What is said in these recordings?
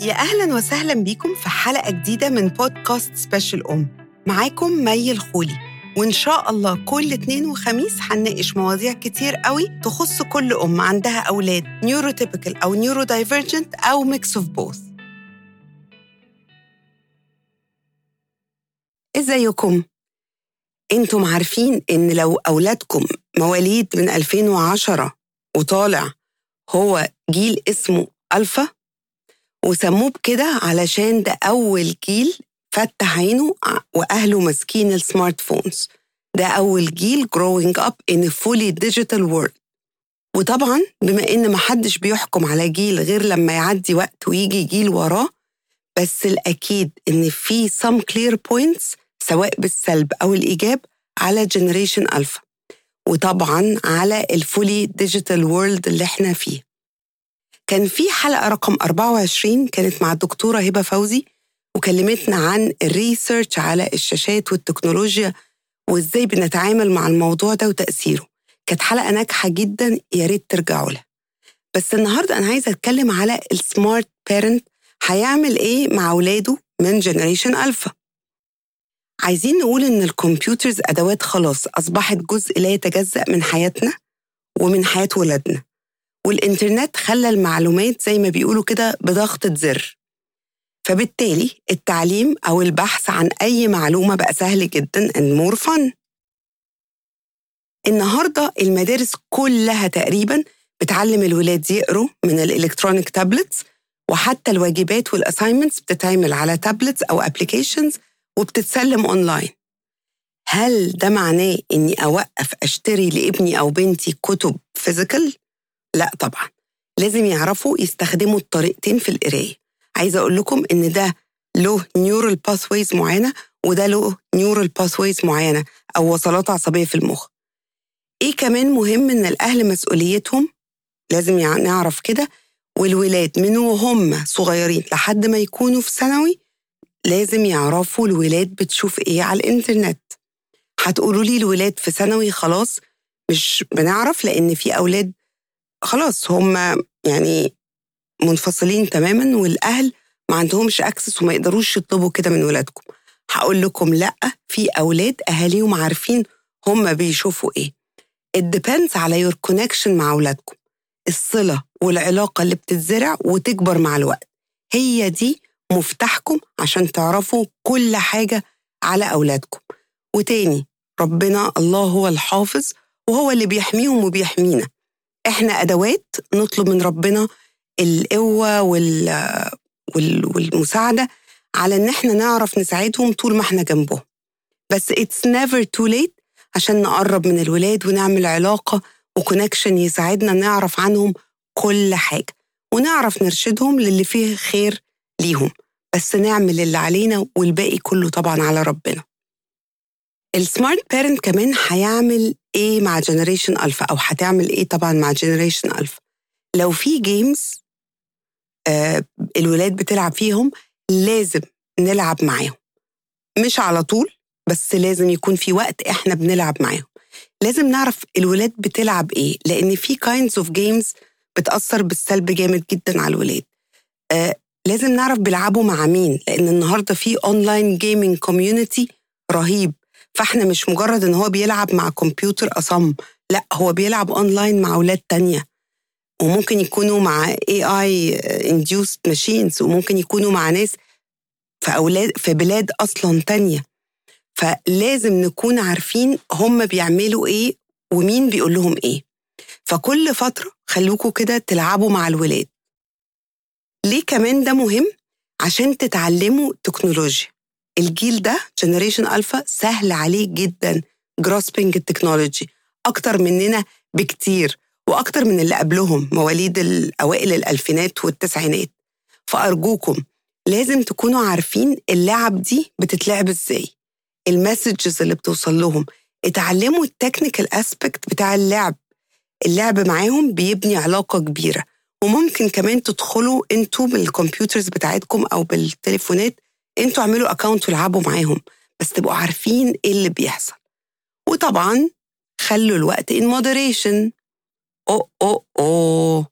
يا أهلا وسهلا بيكم في حلقة جديدة من بودكاست Special أم. معاكم مي الخولي. وإن شاء الله كل اتنين وخميس هنناقش مواضيع كتير قوي تخص كل أم عندها أولاد neurotypical أو neurodivergent أو mix of both إزيكم؟ أنتم عارفين إن لو أولادكم مواليد من 2010 وطالع هو جيل اسمه ألفا؟ وسموه بكده علشان ده أول جيل فتح عينه وأهله ماسكين ال smartphones. ده أول جيل growing up in a fully digital world. وطبعا بما إن محدش بيحكم على جيل غير لما يعدي وقت ويجي جيل وراه بس الأكيد إن في some clear points سواء بالسلب أو الإيجاب على generation Alpha وطبعا على ال fully digital world اللي إحنا فيه. كان في حلقة رقم 24 كانت مع الدكتورة هبة فوزي وكلمتنا عن ال research على الشاشات والتكنولوجيا وإزاي بنتعامل مع الموضوع ده وتأثيره. كانت حلقة ناجحة جدا يا ريت ترجعوا لها. بس النهاردة أنا عايزة أتكلم على ال smart parent هيعمل إيه مع أولاده من generation Alpha عايزين نقول إن ال computers أدوات خلاص أصبحت جزء لا يتجزأ من حياتنا ومن حياة ولادنا. والإنترنت خلى المعلومات زي ما بيقولوا كده بضغطة زر. فبالتالي التعليم أو البحث عن أي معلومة بقى سهل جدا and more fun. النهاردة المدارس كلها تقريبا بتعلم الولاد يقروا من ال electronic tablets وحتى الواجبات وال assignments بتتعمل على tablets أو applications وبتتسلم أونلاين هل ده معناه إني أوقف أشتري لابني أو بنتي كتب physical؟ لا طبعا. لازم يعرفوا يستخدموا الطريقتين في القراية. عايزة أقول لكم إن ده له neural pathways معينة وده له neural pathways معينة أو وصلات عصبية في المخ. إيه كمان مهم إن الأهل مسؤوليتهم؟ لازم نعرف كده. والولاد من وهم صغيرين لحد ما يكونوا في ثانوي لازم يعرفوا الولاد بتشوف إيه على الإنترنت. هتقولوا لي الولاد في ثانوي خلاص؟ مش بنعرف لأن في أولاد خلاص هم يعني منفصلين تماما والأهل ما عندهمش أكسس وما يقدروش يطلبوا كده من ولادكم. هقول لكم لأ في أولاد أهاليهم عارفين هم بيشوفوا إيه. It depends على your connection مع أولادكم الصلة والعلاقة اللي بتتزرع وتكبر مع الوقت. هي دي مفتاحكم عشان تعرفوا كل حاجة على أولادكم. وتاني ربنا الله هو الحافظ وهو اللي بيحميهم وبيحمينا. إحنا أدوات نطلب من ربنا القوة وال... وال... والمساعدة على إن إحنا نعرف نساعدهم طول ما إحنا جنبهم. بس it's never too late عشان نقرب من الولاد ونعمل علاقة وكونكشن يساعدنا نعرف عنهم كل حاجة ونعرف نرشدهم للي فيه خير ليهم. بس نعمل اللي علينا والباقي كله طبعا على ربنا. ال smart parent كمان هيعمل إيه مع generation alpha أو هتعمل إيه طبعا مع generation alpha لو في games آه الولاد بتلعب فيهم لازم نلعب معاهم. مش على طول بس لازم يكون في وقت إحنا بنلعب معاهم. لازم نعرف الولاد بتلعب إيه لأن في kinds of games بتأثر بالسلب جامد جدا على الولاد. آه لازم نعرف بيلعبوا مع مين لأن النهارده في online gaming community رهيب. فاحنا مش مجرد ان هو بيلعب مع كمبيوتر أصم لا هو بيلعب اونلاين مع أولاد تانية. وممكن يكونوا مع AI induced machines وممكن يكونوا مع ناس في أولاد في بلاد أصلا تانية. فلازم نكون عارفين هم بيعملوا إيه ومين بيقول لهم إيه. فكل فترة خلوكوا كده تلعبوا مع الولاد. ليه كمان ده مهم؟ عشان تتعلموا تكنولوجيا. الجيل ده generation alpha سهل عليه جدا grasping ال technology أكتر مننا بكتير وأكتر من اللي قبلهم مواليد الأوائل الألفينات والتسعينات. فأرجوكم لازم تكونوا عارفين اللعب دي بتتلعب إزاي. ال messages اللي بتوصل لهم اتعلموا ال technical aspect بتاع اللعب. اللعب معاهم بيبني علاقة كبيرة. وممكن كمان تدخلوا أنتوا بال computers بتاعتكم أو بالتليفونات أنتوا اعملوا account والعبوا معاهم بس تبقوا عارفين إيه اللي بيحصل. وطبعا خلوا الوقت in moderation. أو أو أو.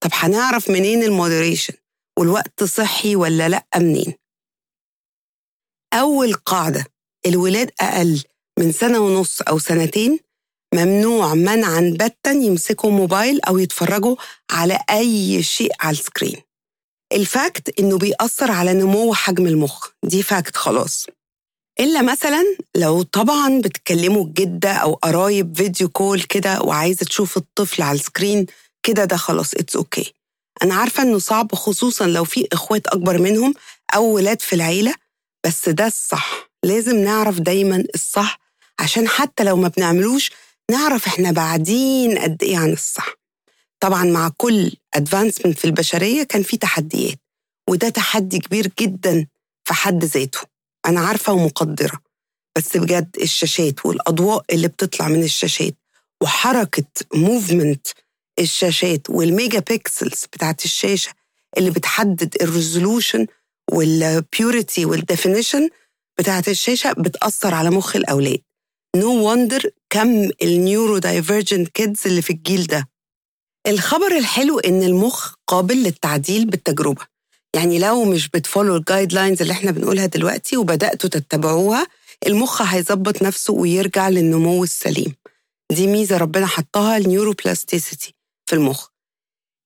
طب هنعرف منين ال moderation والوقت صحي ولا لأ؟ منين؟ أول قاعدة الولاد أقل من سنة ونص أو سنتين ممنوع منعا باتا يمسكوا موبايل أو يتفرجوا على أي شيء على ال screen. ال fact إنه بيأثر على نمو حجم المخ. دي fact خلاص. إلا مثلا لو طبعا بتكلموا الجدة أو قرايب video call كده وعايزة تشوف الطفل على ال screen كده ده خلاص it's okay okay. أنا عارفة إنه صعب خصوصا لو في إخوات أكبر منهم أو ولاد في العيلة بس ده الصح. لازم نعرف دايما الصح عشان حتى لو ما بنعملوش نعرف إحنا بعدين قد إيه عن الصح. طبعا مع كل advancement في البشرية كان في تحديات وده تحدي كبير جدا في حد ذاته أنا عارفة ومقدرة. بس بجد الشاشات والأضواء اللي بتطلع من الشاشات وحركة movement الشاشات وال mega pixels بتاعت الشاشة اللي بتحدد ال resolution وال purity وال definition بتاعت الشاشة بتأثر على مخ الأولاد. no no wonder كم ال neurodivergent kids اللي في الجيل ده الخبر الحلو إن المخ قابل للتعديل بالتجربة. يعني لو مش بت follow ال guidelines اللي إحنا بنقولها دلوقتي وبدأتوا تتبعوها المخ هيظبط نفسه ويرجع للنمو السليم. دي ميزة ربنا حطها ال neuroplasticity في المخ.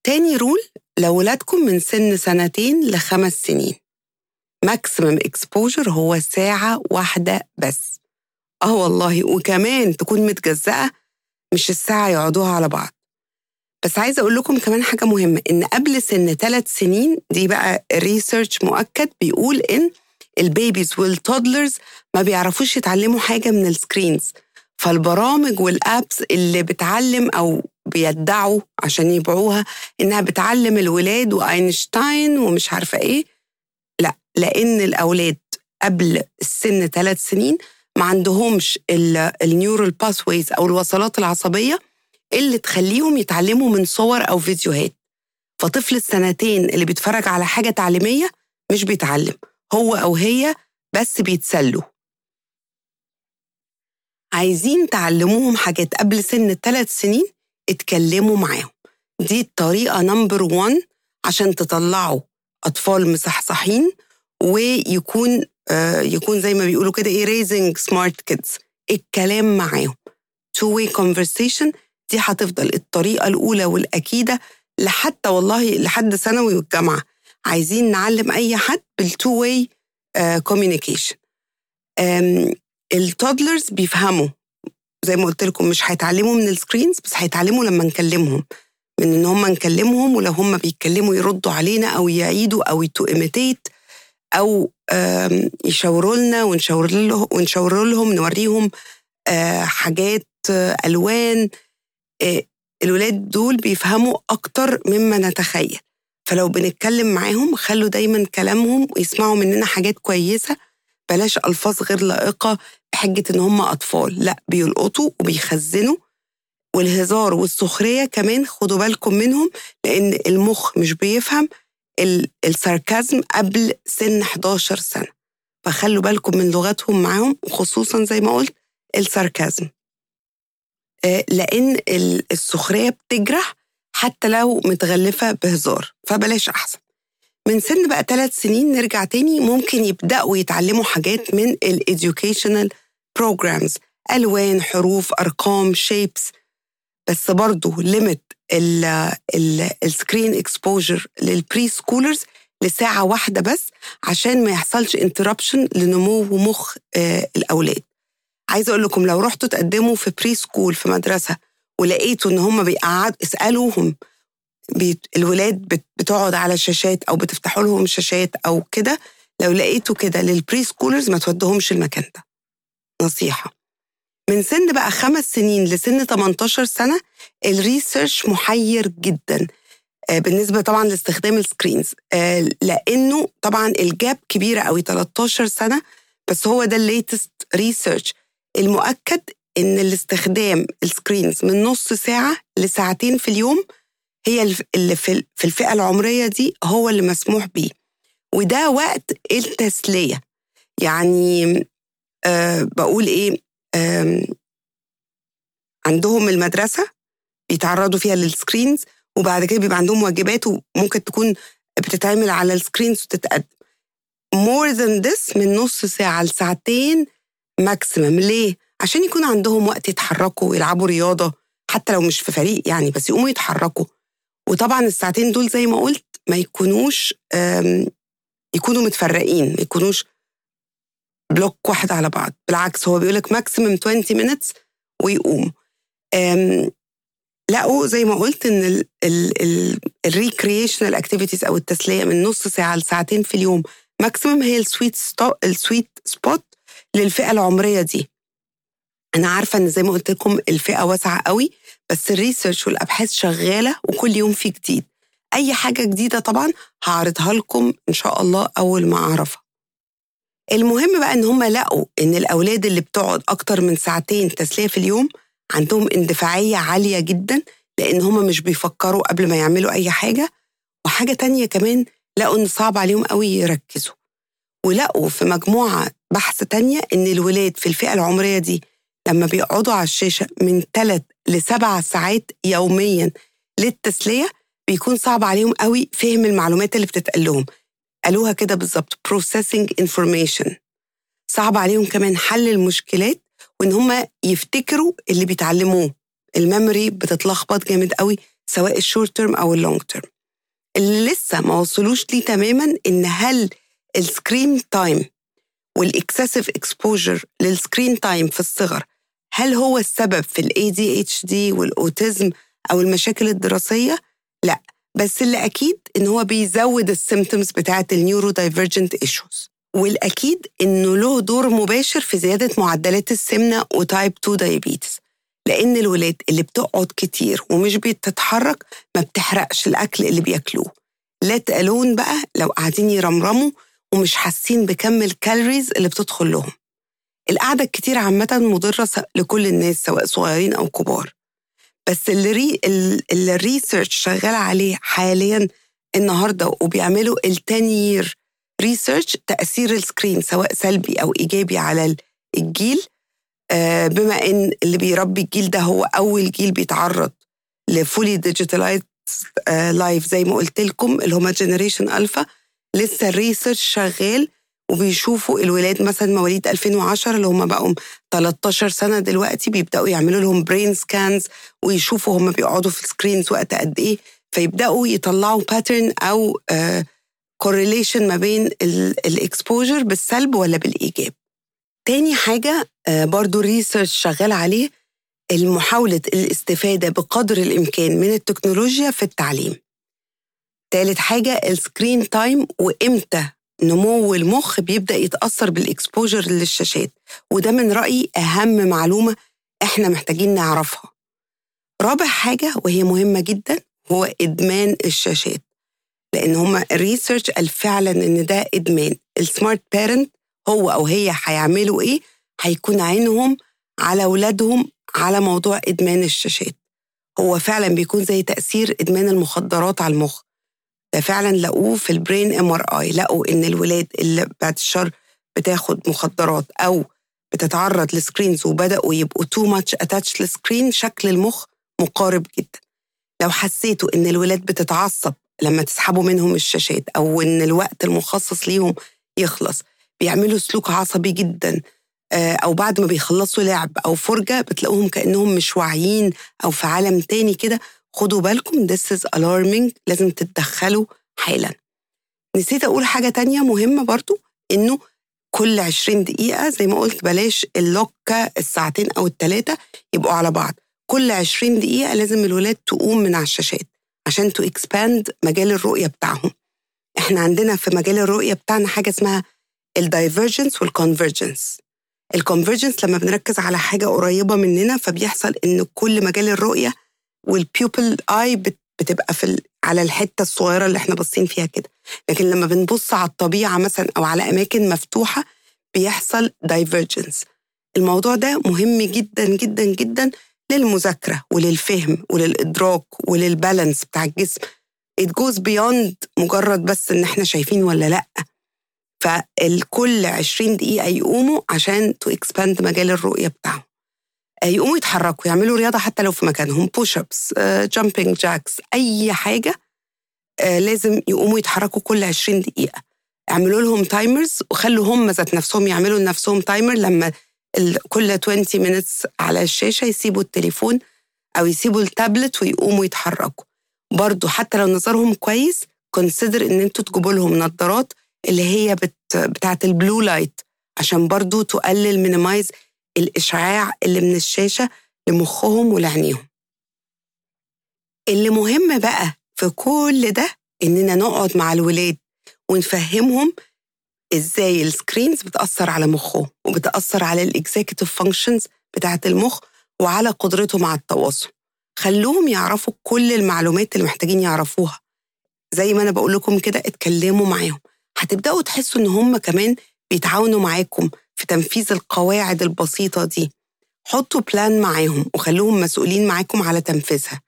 تاني rule لأولادكم من سن سنتين لخمس سنين. maximum exposure هو ساعة واحدة بس. آه والله وكمان تكون متجزأة مش الساعة يقعدوها على بعض. بس عايزة أقول لكم كمان حاجة مهمة إن قبل سن ثلاث سنين دي بقى research مؤكد بيقول إن ال babies وال toddlers ما بيعرفوش يتعلموا حاجة من ال screens فالبرامج وال apps اللي بتعلم أو بيدّعوا عشان يبيعوها إنها بتعلم الولاد وأينشتاين ومش عارفة إيه لا لأن الأولاد قبل السن ثلاث سنين ما عندهمش ال neural pathways أو الوصلات العصبية اللي تخليهم يتعلموا من صور أو فيديوهات. فطفل السنتين اللي بيتفرج على حاجة تعليمية مش بيتعلم هو أو هي بس بيتسلوا. عايزين تعلموهم حاجات قبل سن الثلاث سنين اتكلموا معاهم. دي الطريقة نمبر 1 عشان تطلعوا أطفال مصحصحين ويكون آه يكون زي ما بيقولوا كده إيه raising smart kids. الكلام معاهم. Two way conversation دي هتفضل الطريقة الأولى والأكيدة لحتى والله لحد ثانوي والجامعة. عايزين نعلم أي حد بال two way communication ال toddlers بيفهموا. زي ما قلت لكم مش هيتعلموا من ال screens بس هيتعلموا لما نكلمهم. من إن هم نكلمهم ولو هم بيتكلموا يردوا علينا أو يعيدوا أو to imitate أو يشاوروا لنا ونشاور لهم ونشاور لهم نوريهم حاجات ألوان الولاد دول بيفهموا أكتر مما نتخيل. فلو بنتكلم معاهم خلوا دايما كلامهم ويسمعوا مننا حاجات كويسة. بلاش ألفاظ غير لائقة بحجة إن هم أطفال. لا بيلقطوا وبيخزنوا. والهزار والسخرية كمان خدوا بالكم منهم لأن المخ مش بيفهم الساركازم قبل سن 11 سنة. فخلوا بالكم من لغتهم معاهم وخصوصا زي ما قلت ال sarcasm. لأن السخرية بتجرح حتى لو متغلفة بهزار. فبلاش أحسن. من سن بقى ثلاث سنين نرجع تاني ممكن يبدأوا يتعلموا حاجات من ال educational programs ألوان حروف أرقام shapes بس برضه limit ال screen exposure لل preschoolers لساعة واحدة بس عشان ما يحصلش interruption لنمو مخ آه الأولاد. عايزة أقول لكم لو رحتوا تقدموا في preschool في مدرسة ولقيتوا إن هم بيقعدوا اسألوهم بيت الولاد بتقعد على الشاشات أو بتفتحوا لهم شاشات أو كده لو لقيتوا كده لل preschoolers ما تودهمش المكان ده. نصيحة. من سن بقى خمس سنين لسن 18 سنة ال research محير جدا. بالنسبة طبعا لاستخدام ال screens لأنه طبعا ال gap كبيرة قوي 13 سنة بس هو ده ال latest research المؤكد إن الاستخدام ال screens من نص ساعة لساعتين في اليوم هي اللي في الفئة العمرية دي هو اللي مسموح بيه. وده وقت التسلية. يعني أه بقول إيه أه عندهم المدرسة بيتعرضوا فيها لل screens وبعد كده بيبقى عندهم واجبات وممكن تكون بتتعمل على ال screens وتتقدم. More than this من نص ساعة لساعتين maximum ليه؟ عشان يكون عندهم وقت يتحركوا ويلعبوا رياضة حتى لو مش في فريق يعني بس يقوموا يتحركوا. وطبعا الساعتين دول زي ما قلت ما يكونوش يكونوا متفرقين ما يكونوش block واحد على بعض. بالعكس هو بيقول لك maximum 20 minutes ويقوم. لقوا زي ما قلت إن ال recreational activities أو التسلية من نص ساعة لساعتين في اليوم maximum هي ال sweet ال sweet spot للفئة العمرية دي. أنا عارفة إن زي ما قلت لكم الفئة واسعة قوي بس ال research والأبحاث شغالة وكل يوم في جديد. أي حاجة جديدة طبعا هعرضها لكم إن شاء الله أول ما أعرفها. المهم بقى إن هم لقوا إن الأولاد اللي بتقعد أكتر من ساعتين تسلية في اليوم عندهم اندفاعية عالية جدا لأن هم مش بيفكروا قبل ما يعملوا أي حاجة. وحاجة تانية كمان لقوا إن صعب عليهم قوي يركزوا. ولقوا في مجموعة بحث تانية إن الولاد في الفئة العمرية دي لما بيقعدوا على الشاشة من ثلاث لسبع ساعات يوميا للتسلية بيكون صعب عليهم قوي فهم المعلومات اللي بتتقال لهم. قالوها كده بالظبط processing information. صعب عليهم كمان حل المشكلات وإن هم يفتكروا اللي بيتعلموه. ال memory بتتلخبط جامد قوي سواء ال short term أو ال long term اللي لسه ما وصلوش ليه تماما إن هل ال screen time وال excessive exposure لل screen time في الصغر. هل هو السبب في ال ADHD وال autism أو المشاكل الدراسية؟ لا بس اللي أكيد إن هو بيزود ال symptoms بتاعة ال neurodivergent issues والأكيد إنه له دور مباشر في زيادة معدلات السمنة و type 2 diabetes لأن الولاد اللي بتقعد كتير ومش بتتحرك ما بتحرقش الأكل اللي بياكلوه. let alone بقى لو قاعدين يرمرموا ومش حاسين بكم ال calories اللي بتدخل لهم. القعدة الكتير عامة مضرة لكل الناس سواء صغيرين أو كبار. بس اللي, ال research شغال عليه حاليا النهاردة وبيعملوا ال ten-year research تأثير ال screen سواء سلبي أو إيجابي على الجيل بما إن اللي بيربي الجيل ده هو أول جيل بيتعرض ل fully digitalized life زي ما قلت لكم اللي هما generation Alpha لسه ال research شغال وبيشوفوا الولاد مثلا مواليد 2010 اللي هم بقوا 13 سنة دلوقتي بيبدأوا يعملوا لهم brain scans ويشوفوا هم بيقعدوا في ال screens وقت قد إيه فيبدأوا يطلعوا pattern أو correlation ما بين ال exposure بالسلب ولا بالإيجاب. تاني حاجة برضو ال research شغال عليه المحاولة الاستفادة بقدر الإمكان من التكنولوجيا في التعليم. تالت حاجة ال screen time وإمتى نمو المخ بيبدأ يتأثر بال exposure للشاشات. وده من رأيي أهم معلومة إحنا محتاجين نعرفها. رابع حاجة وهي مهمة جدا هو إدمان الشاشات. لأن هما ال research قال فعلا إن ده إدمان. ال smart parent هو أو هي هيعملوا إيه؟ هيكون عينهم على أولادهم على موضوع إدمان الشاشات. هو فعلا بيكون زي تأثير إدمان المخدرات على المخ. فعلا لقوه في ال brain MRI لقوا إن الولاد اللي بعد الشر بتاخد مخدرات أو بتتعرض ل screens وبدأوا يبقوا too much attached ل screen شكل المخ مقارب جدا. لو حسيتوا إن الولاد بتتعصب لما تسحبوا منهم الشاشات أو إن الوقت المخصص ليهم يخلص بيعملوا سلوك عصبي جدا أو بعد ما بيخلصوا لعب أو فرجة بتلاقوهم كأنهم مش واعيين أو في عالم تاني كده خدوا بالكم this is alarming. لازم تتدخلوا حالا. نسيت أقول حاجة تانية مهمة برضو إنه كل 20 دقيقة زي ما قلت بلاش البلوكة الساعتين أو الثلاثة يبقوا على بعض. كل 20 دقيقة لازم الولاد تقوم من على الشاشات عشان to expand مجال الرؤية بتاعهم. إحنا عندنا في مجال الرؤية بتاعنا حاجة اسمها ال divergence وال convergence ال convergence لما بنركز على حاجة قريبة مننا فبيحصل إن كل مجال الرؤية وال pupil eye بتبقى في على الحتة الصغيرة اللي إحنا باصين فيها كده. لكن لما بنبص على الطبيعة مثلا أو على أماكن مفتوحة بيحصل divergence الموضوع ده مهم جدا جدا جدا للمذاكرة وللفهم وللإدراك ولل balance بتاع الجسم. It goes beyond مجرد بس إن إحنا شايفين ولا لأ. فالكل 20 دقيقة يقوموا عشان to expand مجال الرؤية بتاعهم. يقوموا يتحركوا يعملوا رياضة حتى لو في مكانهم push ups jumping jacks أي حاجة آه لازم يقوموا يتحركوا كل 20 دقيقة. اعملوا لهم timers وخلوا هم ذات نفسهم يعملوا لنفسهم timer لما كل 20 minutes على الشاشة يسيبوا التليفون أو يسيبوا التابلت ويقوموا يتحركوا. برضو حتى لو نظرهم كويس consider إن أنتوا تجيبوا لهم نظارات اللي هي بت بتاعة ال blue light عشان برضو تقلل minimize الإشعاع اللي من الشاشة لمخهم ولعينيهم. اللي مهم بقى في كل ده إننا نقعد مع الولاد ونفهمهم إزاي ال screens بتأثر على مخهم وبتأثر على ال executive functions بتاعة المخ وعلى قدرتهم على التواصل. خلوهم يعرفوا كل المعلومات اللي محتاجين يعرفوها. زي ما أنا بقول لكم كده اتكلموا معاهم. هتبدأوا تحسوا إن هم كمان بيتعاونوا معاكم في تنفيذ القواعد البسيطة دي. حطوا plan معاهم وخلوهم مسؤولين معاكم على تنفيذها.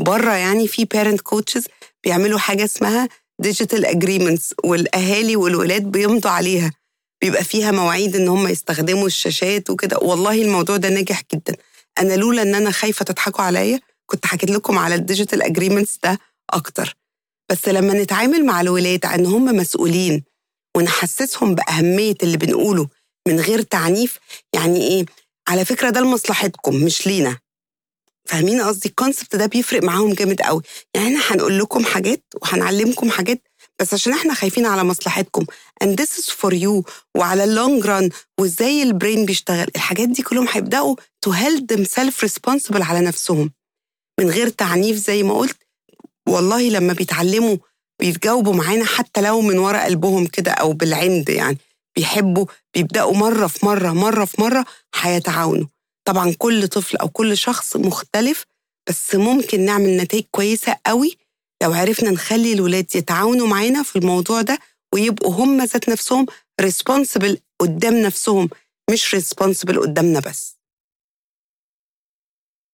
بره يعني في parent coaches بيعملوا حاجة اسمها digital agreements والأهالي والولاد بيمضوا عليها. بيبقى فيها مواعيد إن هم يستخدموا الشاشات وكده. والله الموضوع ده ناجح جدا. أنا لولا إن أنا خايفة تضحكوا عليا كنت حكيت لكم على ال digital agreements ده أكتر. بس لما نتعامل مع الولاد ان هم مسؤولين ونحسسهم بأهمية اللي بنقوله من غير تعنيف يعني إيه؟ على فكرة ده لمصلحتكم مش لينا. فاهمين قصدي؟ ال concept ده بيفرق معاهم جامد قوي. يعني إحنا هنقول لكم حاجات وهنعلمكم حاجات بس عشان إحنا خايفين على مصلحتكم. And this is for you. وعلى اللونج ران وإزاي البرين بيشتغل. الحاجات دي كلهم هيبدأوا to help them self responsible على نفسهم. من غير تعنيف زي ما قلت. والله لما بيتعلموا بيتجاوبوا معانا حتى لو من ورا قلبهم كده أو بالعند يعني. بيحبوا بيبدأوا مرة في مرة مرة في مرة هيتعاونوا. طبعا كل طفل أو كل شخص مختلف بس ممكن نعمل نتائج كويسة قوي لو عرفنا نخلي الولاد يتعاونوا معانا في الموضوع ده ويبقوا هم ذات نفسهم responsible قدام نفسهم مش responsible قدامنا بس.